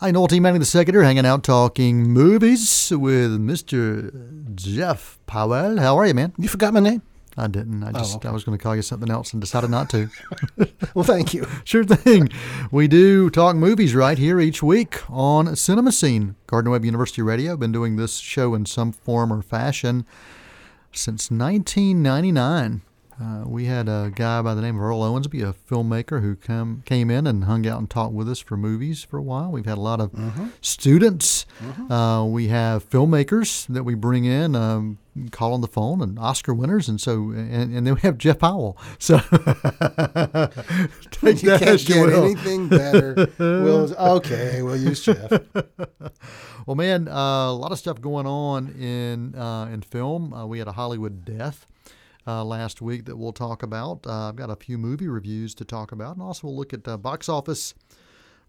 I Noel T. Manning the second here, hanging out talking movies with Mr. Jeff Powell. How are you, man? You forgot my name? I didn't. I oh, just okay. I was going to call you something else and decided not to. Well, thank you. sure thing. We do talk movies right here each week on Cinemascene, Gardner Webb University Radio. Been doing this show in some form or fashion since 1999. Uh, we had a guy by the name of Earl Owensby, a filmmaker who come, came in and hung out and talked with us for movies for a while. We've had a lot of students. Uh, we have filmmakers that we bring in, um, call on the phone, and Oscar winners, and so and, and then we have Jeff Powell. So You can't get will. anything better. Okay, we'll use Jeff. Well, man, uh, a lot of stuff going on in uh, in film. Uh, we had a Hollywood death uh, last week that we'll talk about. Uh, I've got a few movie reviews to talk about, and also we'll look at uh, box office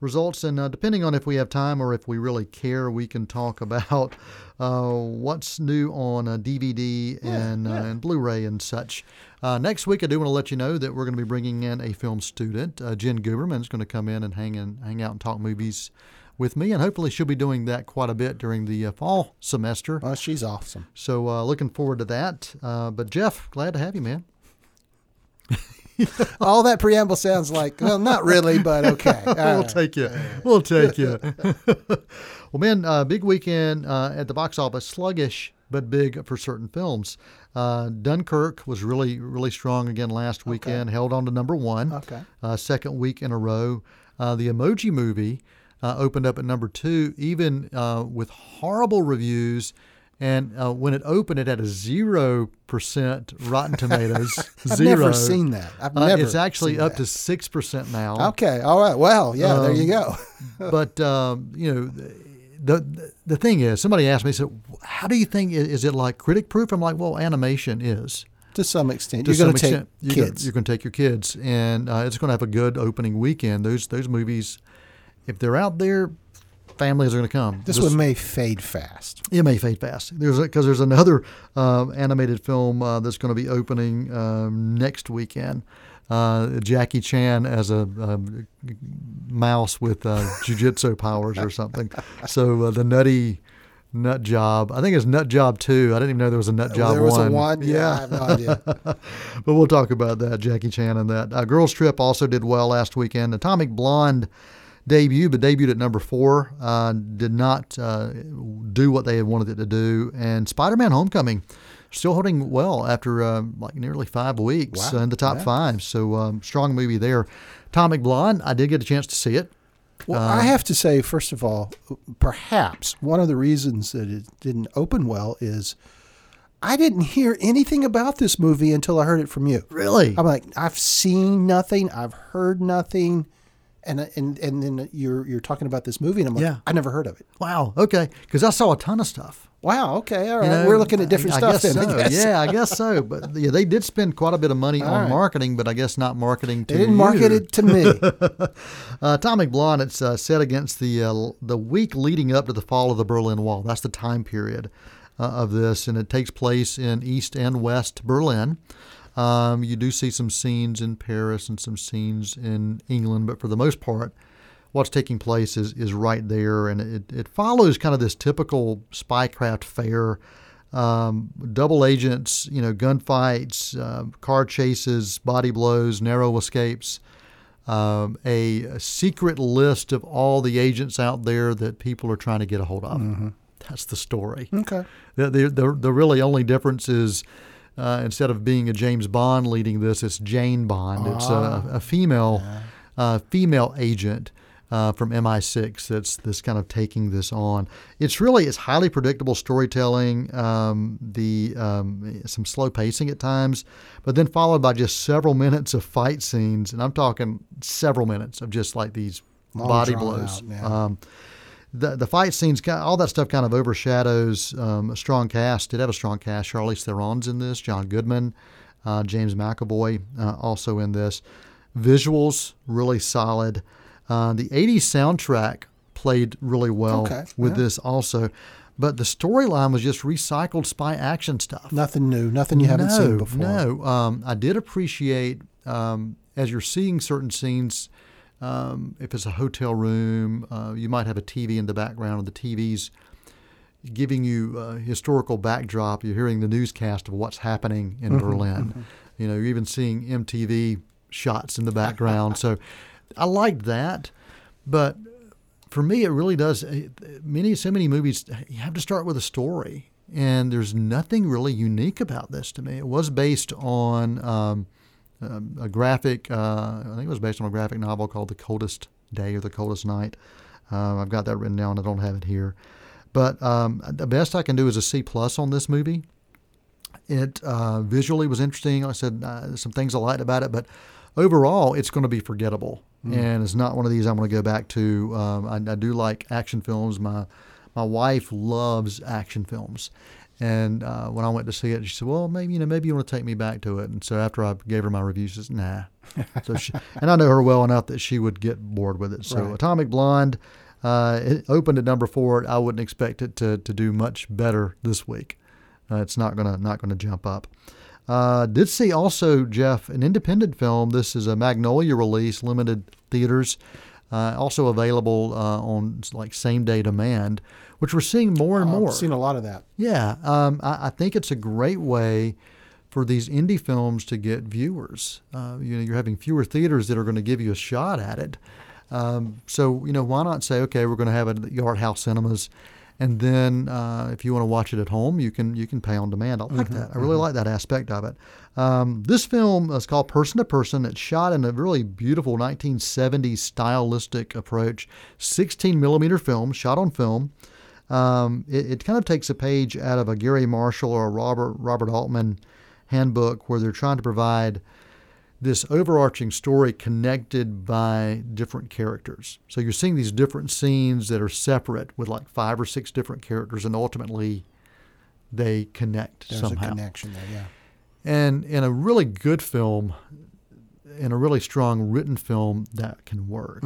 results. And uh, depending on if we have time or if we really care, we can talk about uh, what's new on uh, DVD and Uh, and Blu-ray and such. Uh, next week, I do want to let you know that we're going to be bringing in a film student. Uh, Jen Gooberman is going to come in and hang in, hang out and talk movies with me, and hopefully she'll be doing that quite a bit during the uh, fall semester. Well, she's awesome. So uh, looking forward to that. Uh, but Jeff, glad to have you, man. All that preamble sounds like, well, not really, but okay. We'll right. take you. We'll take you. well, man, uh, big weekend uh, at the box office. Sluggish, but big for certain films. Uh, Dunkirk was really, really strong again last weekend. Held on to number one. Okay. Uh, second week in a row. Uh, the Emoji Movie uh, opened up at number two, even uh, with horrible reviews. And uh, when it opened, it had a zero percent Rotten Tomatoes. I've zero. never seen that. I've Uh, never. it's actually up that. to six percent now. Okay. All right. Well, yeah. there you Um, go. but um, you know, the the thing is, somebody asked me, said, "How do you think is is it like critic proof?" I'm like, "Well, animation is." To some extent, To you're going to take extent. You're gonna- kids. you're going to take your kids, and uh, it's going to have a good opening weekend. Those those movies, if they're out there, families are going to come. this Just- one may fade fast. it may fade fast. There's because there's another um, animated film uh, that's going to be opening um, next weekend. Uh, Jackie Chan as a, um mouse with uh, jujitsu powers or something. So uh, the nutty nut job. I think it's nut job two. I didn't even know there was a nut job there was one. a one. Yeah, I have no idea. but we'll talk about that. Jackie Chan and that. Uh, Girls Trip also did well last weekend. Atomic Blonde debut, but debuted at number four. Uh, did not uh, do what they had wanted it to do. And Spider-Man: Homecoming still holding well after uh, like nearly five weeks Wow. in the top Yeah. five. So um, strong movie there. Atomic Blonde. I did get a chance to see it. Well, Uh, I have to say, first of all, perhaps one of the reasons that it didn't open well is I didn't hear anything about this movie until I heard it from you. Really? I'm like, I've seen nothing, I've heard nothing, and and and then you're you're talking about this movie, and I'm like, Yeah. I never heard of it. Wow. Okay. Because I saw a ton of stuff. Wow. Okay. All right. You know, We're looking at different I, stuff I guess then. so. I guess. Yeah, I guess so. But yeah, they did spend quite a bit of money on right. marketing, but I guess not marketing to They didn't market it to me. Uh, Atomic Blonde. It's uh, set against the uh, the week leading up to the fall of the Berlin Wall. That's the time period uh, of this, and it takes place in East and West Berlin. Um, you do see some scenes in Paris and some scenes in England, but for the most part, what's taking place is is right there, and it, it follows kind of this typical spycraft fare. Um, double agents, you know, gunfights, uh, car chases, body blows, narrow escapes um, a, a secret list of all the agents out there that people are trying to get a hold of. That's the story. okay. The, the, the, the really only difference is uh, instead of being a James Bond leading this, it's Jane Bond. It's a, a female uh, female agent uh, from MI6 that's that's kind of taking this on. It's really it's highly predictable storytelling. Um, the um, some slow pacing at times, but then followed by just several minutes of fight scenes, and I'm talking several minutes of just like these Long body blows. out, yeah. Um, the the fight scenes, all that stuff, kind of overshadows um, a strong cast. Did have a strong cast. Charlize Theron's in this. John Goodman, uh, James McAvoy, uh, also in this. Visuals really solid. Uh, the '80s soundtrack played really well Okay, with yeah. this also, but the storyline was just recycled spy action stuff. Nothing new. Nothing you haven't no, seen before. No, um, I did appreciate um, as you're seeing certain scenes Um, if it's a hotel room, uh, you might have a TV in the background, and the TV's giving you a historical backdrop. You're hearing the newscast of what's happening in Berlin. You know, you're even seeing MTV shots in the background. so I liked that, but for me, it really does. eh, Many, so many movies, you have to start with a story, and there's nothing really unique about this to me. It was based on um, um, a graphic. Uh, I think it was based on a graphic novel called "The Coldest Day" or "The Coldest Night." Uh, I've got that written down. I don't have it here, but um, the best I can do is a C plus on this movie. It uh, visually was interesting. Like I said uh, some things I liked about it, but overall, it's going to be forgettable, and it's not one of these I'm going to go back to. Um, I, I do like action films. My my wife loves action films, and uh, when I went to see it, she said, "Well, maybe you know, maybe you want to take me back to it." And so after I gave her my review, she says, "Nah." so she, and I know her well enough that she would get bored with it. So Right. Atomic Blonde. Uh, it opened at number four. I wouldn't expect it to, to do much better this week. Uh, it's not gonna not gonna jump up. Uh, did see also Jeff an independent film. This is a Magnolia release, limited theaters, uh, also available uh, on like same day demand, which we're seeing more and more. I've seen a lot of that. Yeah, um, I, I think it's a great way for these indie films to get viewers. Uh, you know, you're having fewer theaters that are going to give you a shot at it. Um, so you know, why not say, okay, we're going to have it at Yard House Cinemas, and then uh, if you want to watch it at home, you can you can pay on demand. I like that. I really like that aspect of it. Um, this film is called Person to Person. It's shot in a really beautiful 1970s stylistic approach, 16 millimeter film, shot on film. Um, it, it kind of takes a page out of a Garry Marshall or a Robert Robert Altman handbook where they're trying to provide this overarching story connected by different characters. So you're seeing these different scenes that are separate with like five or six different characters, and ultimately they connect There's somehow. a connection there, yeah. And in a really good film, in a really strong written film, that can work.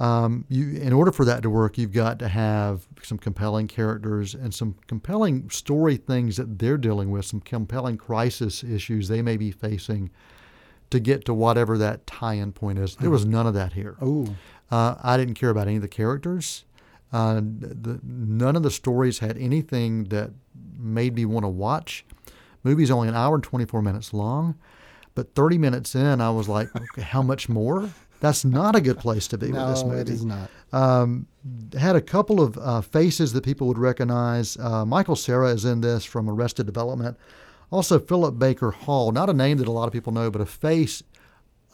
Um, you, in order for that to work, you've got to have some compelling characters and some compelling story things that they're dealing with, some compelling crisis issues they may be facing to get to whatever that tie-in point is. There was none of that here. Oh, Uh, I didn't care about any of the characters. Uh, the, none of the stories had anything that made me want to watch. The movie's only an hour and 24 minutes long, but 30 minutes in, I was like, okay, how much more? That's not a good place to be with this no, movie it is not. um, had a couple of uh, faces that people would recognize. Uh, Michael Cera is in this from Arrested Development. Also, Philip Baker Hall, not a name that a lot of people know, but a face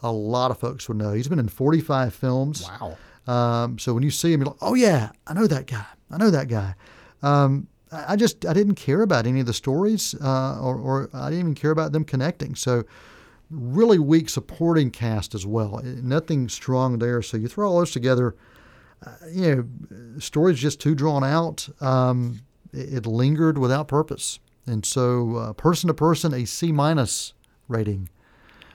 a lot of folks would know. He's been in 45 films. Wow. Um, so when you see him, you're like, oh yeah, I know that guy. I know that guy. Um, I just I didn't care about any of the stories, uh, or, or I didn't even care about them connecting. So really weak supporting cast as well. Eh, Nothing strong there. So you throw all those together, uh, you know, story's just too drawn out. Um, it, it lingered without purpose, and so uh, person to person, a C minus rating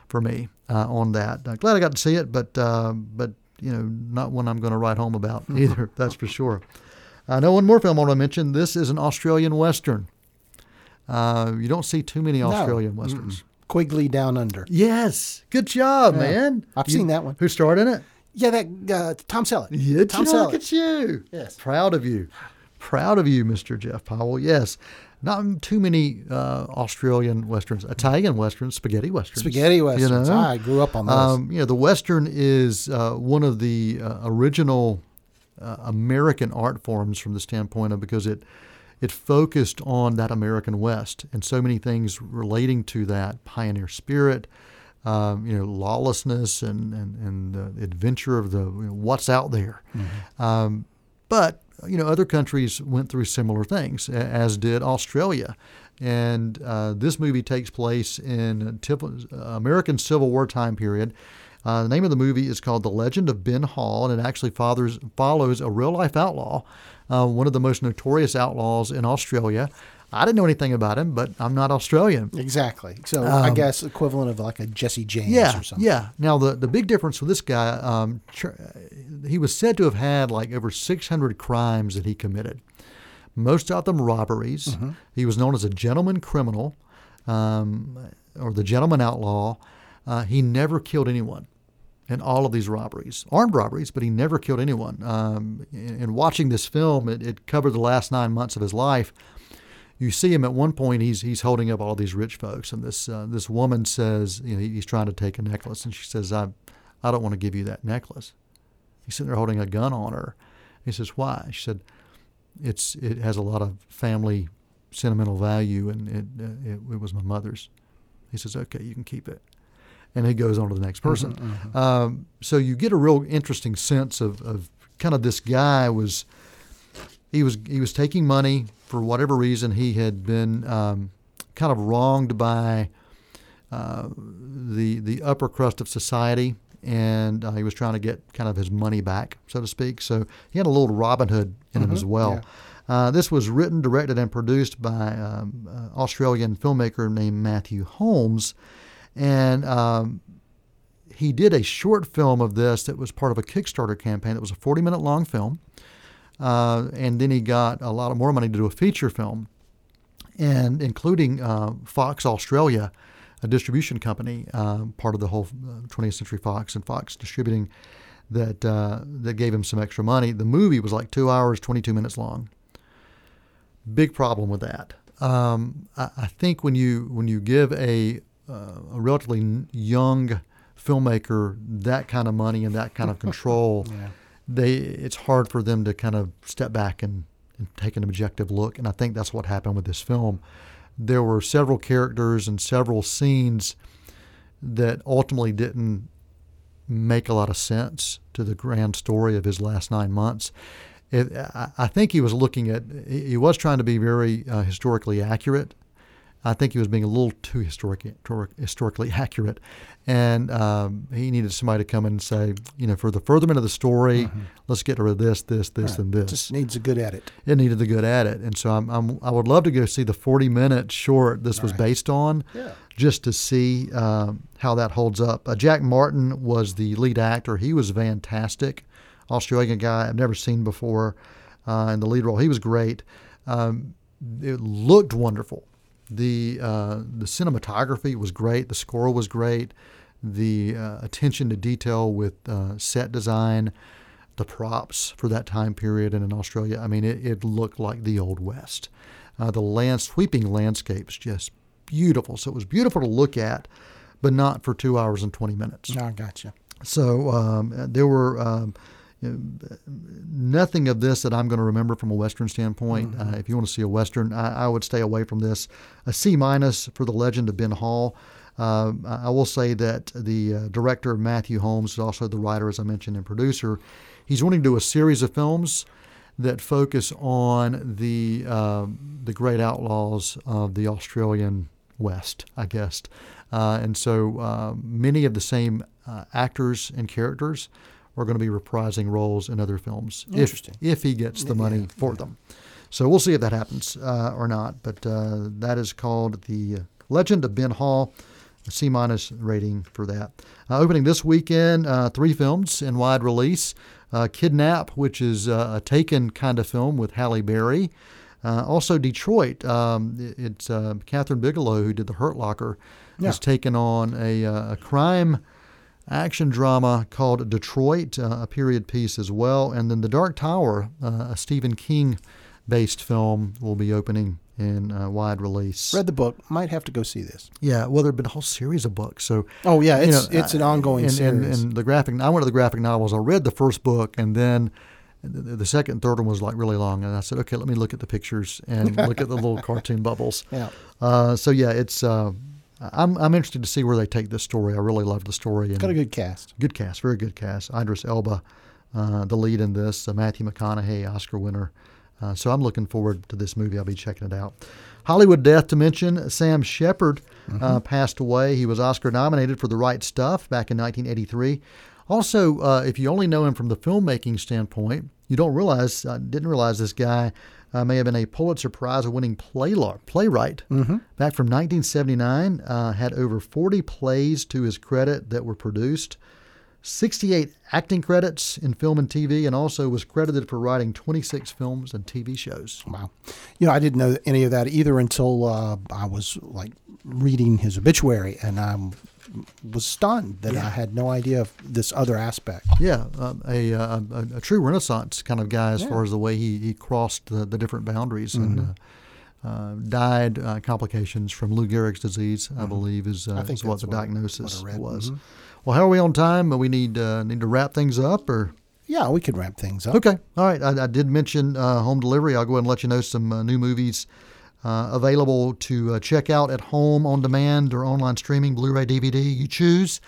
for me uh, on that. Uh, glad I got to see it, but uh, but you know, not one I'm going to write home about either. that's for sure. I know one more film I want to mention. This is an Australian western. Uh, you don't see too many Australian westerns. Quigley Down Under. Yes, good job, Yeah. man. I've You- seen that one. Who starred in it? Yeah, that uh, Tom Selleck. Yeah, Tom look Selleck. at you. Yes. Proud of you. Proud of you, Mr. Jeff Powell. Yes. Not too many uh, Australian westerns, Italian westerns, spaghetti westerns. Spaghetti westerns. You know? I grew up on those. Um, you know, the western is uh, one of the uh, original uh, American art forms from the standpoint of because it it focused on that American West and so many things relating to that pioneer spirit, um, you know, lawlessness and and and the adventure of the you know, what's out there. Um, but you know, other countries went through similar things, as did Australia. And uh, this movie takes place in uh, American Civil War time period. Uh, the name of the movie is called The Legend of Ben Hall, and it actually fathers, follows a real life outlaw, uh, one of the most notorious outlaws in Australia. I didn't know anything about him, but I'm not Australian. exactly. So I guess equivalent of like a Jesse James Um, Yeah, or something. yeah. Now the the big difference with this guy, um, he was said to have had like over 600 crimes that he committed. Most of them robberies. Mm-hmm. He was known as a gentleman criminal, um, or the gentleman outlaw. Uh, he never killed anyone, in all of these robberies, armed robberies, but he never killed anyone. Um, in, in watching this film, it, it covered the last nine months of his life. You see him at one point. He's he's holding up all these rich folks, and this uh, this woman says, you know, he's trying to take a necklace, and she says, "I, I don't want to give you that necklace." He's sitting there holding a gun on her. He says, "Why?" She said, "It's it has a lot of family sentimental value, and it uh, it, it was my mother's." He says, "Okay, you can keep it." And he goes on to the next person. Mm-hmm, mm-hmm. Um, so you get a real interesting sense of, of kind of this guy was he was he was taking money for whatever reason he had been um, kind of wronged by uh, the the upper crust of society and uh, he was trying to get kind of his money back so to speak so he had a little Robin Hood in mm-hmm, him as well. Yeah. Uh, this was written, directed, and produced by um, uh, Australian filmmaker named Matthew Holmes, and um, he did a short film of this that was part of a Kickstarter campaign. It was a 40 minute long film. Uh, and then he got a lot of more money to do a feature film, and including uh, Fox Australia, a distribution company, uh, part of the whole 20th uh, Century Fox and Fox Distributing, that uh, that gave him some extra money. The movie was like two hours, 22 minutes long. Big problem with that. Um, I, I, think when you when you give a uh, a relatively young filmmaker that kind of money and that kind of control, yeah. they it's hard for them to kind of step back and, and take an objective look. And I think that's what happened with this film. There were several characters and several scenes that ultimately didn't make a lot of sense to the grand story of his last nine months. It, I think he was looking at, he was trying to be very uh, historically accurate I think he was being a little too historic, historically accurate, and um, he needed somebody to come in and say, you know, for the furtherment of the story, mm-hmm. let's get rid of this, this, this, right. and this. Just needs a good edit. It needed the good edit, and so I'm, I'm, i would love to go see the 40 minute short this was based on, yeah. just to see um, how that holds up. Uh, Jack Martin was the lead actor. He was fantastic, Australian guy I've never seen before, uh, in the lead role. He was great. Um, it looked wonderful the uh, the cinematography was great. The score was great. The uh, attention to detail with uh, set design, the props for that time period and in Australia. I mean, it, it looked like the old west. Uh, the land sweeping landscapes just beautiful. So it was beautiful to look at, but not for two hours and twenty minutes. No, I gotcha. So um, there were. Um, nothing of this that I'm going to remember from a Western standpoint. Mm-hmm. Uh, if you want to see a Western, I, I, would stay away from this. A C minus for The Legend of Ben Hall. Uh, I will say that the uh, director, Matthew Holmes, is also the writer, as I mentioned, and producer. He's wanting to do a series of films that focus on the uh, the great outlaws of the Australian West, I guess. Uh, and so uh, many of the same actors and characters are going to be reprising roles in other films if, if he gets the money yeah, for yeah. them. So we'll see if that happens uh, or not. But uh, that is called The Legend of Ben Hall. A C minus rating for that. Uh, opening this weekend, uh, three films in wide release. Uh, Kidnap, which is uh, a Taken kind of film with Halle Berry. also, Detroit. Um, it's Kathryn Bigelow who did The Hurt Locker. Yeah. Is taken on a, a crime action drama called Detroit, uh, a period piece as well. And then The Dark Tower, uh, a Stephen King based film, will be opening in uh, wide release. Read the book. Might have to go see this. Yeah, well, there've been a whole series of books. So oh yeah, it's you know, it's an ongoing and, series. And, and, the graphic, I went to the graphic novels. I read the first book, and then the, the second and third one was like really long. And I said, okay, let me look at the pictures and look at the little cartoon bubbles. Yeah. Uh, so yeah, it's uh, I'm, I'm interested to see where they take this story. I really love the story. It's got a good cast. Good cast, very good cast. Idris Elba, uh, the lead in this. Uh, Matthew McConaughey, Oscar winner. Uh, so I'm looking forward to this movie. I'll be checking it out. Hollywood death to mention. Sam Shepard uh, mm-hmm. passed away. He was Oscar nominated for The Right Stuff back in 1983. Also, uh, if you only know him from the filmmaking standpoint, you don't realize, I didn't realize this guy uh, may have been a Pulitzer Prize winning playwright mm-hmm. back from 1979. Uh, had over 40 plays to his credit that were produced. 68 acting credits in film and TV, and also was credited for writing 26 films and TV shows. Wow. You know, I didn't know any of that either until uh, I was like reading his obituary, and I was stunned that I had no idea of this other aspect. Yeah, um, a, a, a, a true Renaissance kind of guy as Yeah. far as the way he, he crossed the, the different boundaries and Mm-hmm. uh, uh, died uh, complications from Lou Gehrig's disease, I believe, is, uh, Mm-hmm. I think is what the what diagnosis what was. Mhm. Well, how are we on time? We need uh, need to wrap things up, or Yeah, we could wrap things up. okay, all right. I, I did mention uh, home delivery. I'll go ahead and let you know some uh, new movies uh, available to uh, check out at home, on demand, or online streaming, Blu-ray, DVD. You choose.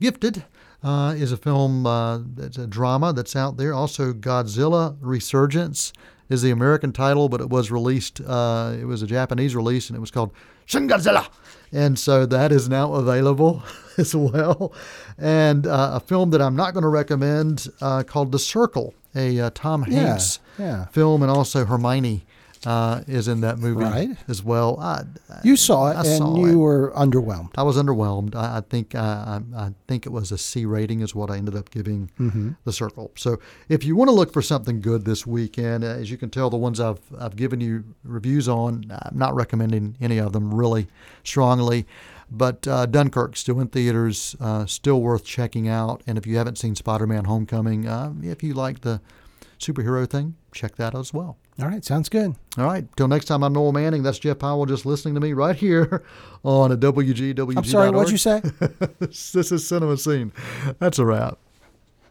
Gifted uh, is a film uh, that's a drama that's out there. Also, Godzilla Resurgence is the American title, but it was released. Uh, it was a Japanese release, and it was called Shin Godzilla, and so that is now available as well. And uh, a film that I'm not going to recommend uh, called The Circle, a uh, Tom Yeah, Hanks yeah. film, and also Hermione uh, is in that movie Right. as well. I, You saw it, I and saw you it. were underwhelmed. I was underwhelmed. I, I think I, I, think it was a C rating is what I ended up giving Mm-hmm. the Circle. So if you want to look for something good this weekend, uh, as you can tell, the ones I've I've given you reviews on, I'm not recommending any of them really strongly. But uh, Dunkirk still in theaters, uh, still worth checking out. And if you haven't seen Spider-Man: Homecoming, uh, if you like the superhero thing, check that out as well. All right, sounds good. All right. Till next time, I'm Noel Manning. That's Jeff Powell just listening to me right here on a WGWG. I'm sorry, what'd you say? this is Cinemascene. That's a wrap.